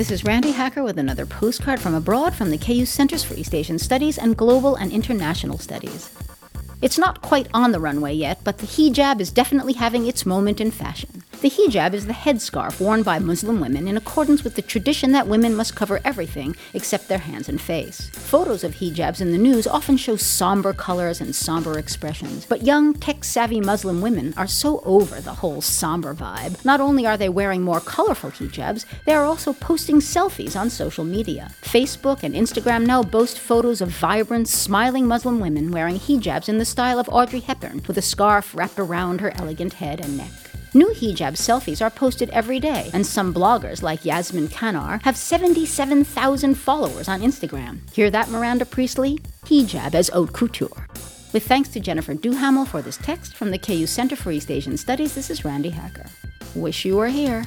This is Randi Hacker with another postcard from abroad from the KU Centers for East Asian Studies and Global and International Studies. It's not quite on the runway yet, but the hijab is definitely having its moment in fashion. The hijab is the headscarf worn by Muslim women in accordance with the tradition that women must cover everything except their hands and face. Photos of hijabs in the news often show somber colors and somber expressions, but young, tech savvy Muslim women are so over the whole somber vibe. Not only are they wearing more colorful hijabs, they are also posting selfies on social media. Facebook and Instagram now boast photos of vibrant, smiling Muslim women wearing hijabs in the style of Audrey Hepburn, with a scarf wrapped around her elegant head and neck. New hijab selfies are posted every day, and some bloggers like Yasemin Kanar have 77,000 followers on Instagram. Hear that, Miranda Priestly? Hijab as haute couture. With thanks to Jennifer Duhamel for this text from the KU Center for East Asian Studies, this is Randi Hacker. Wish you were here.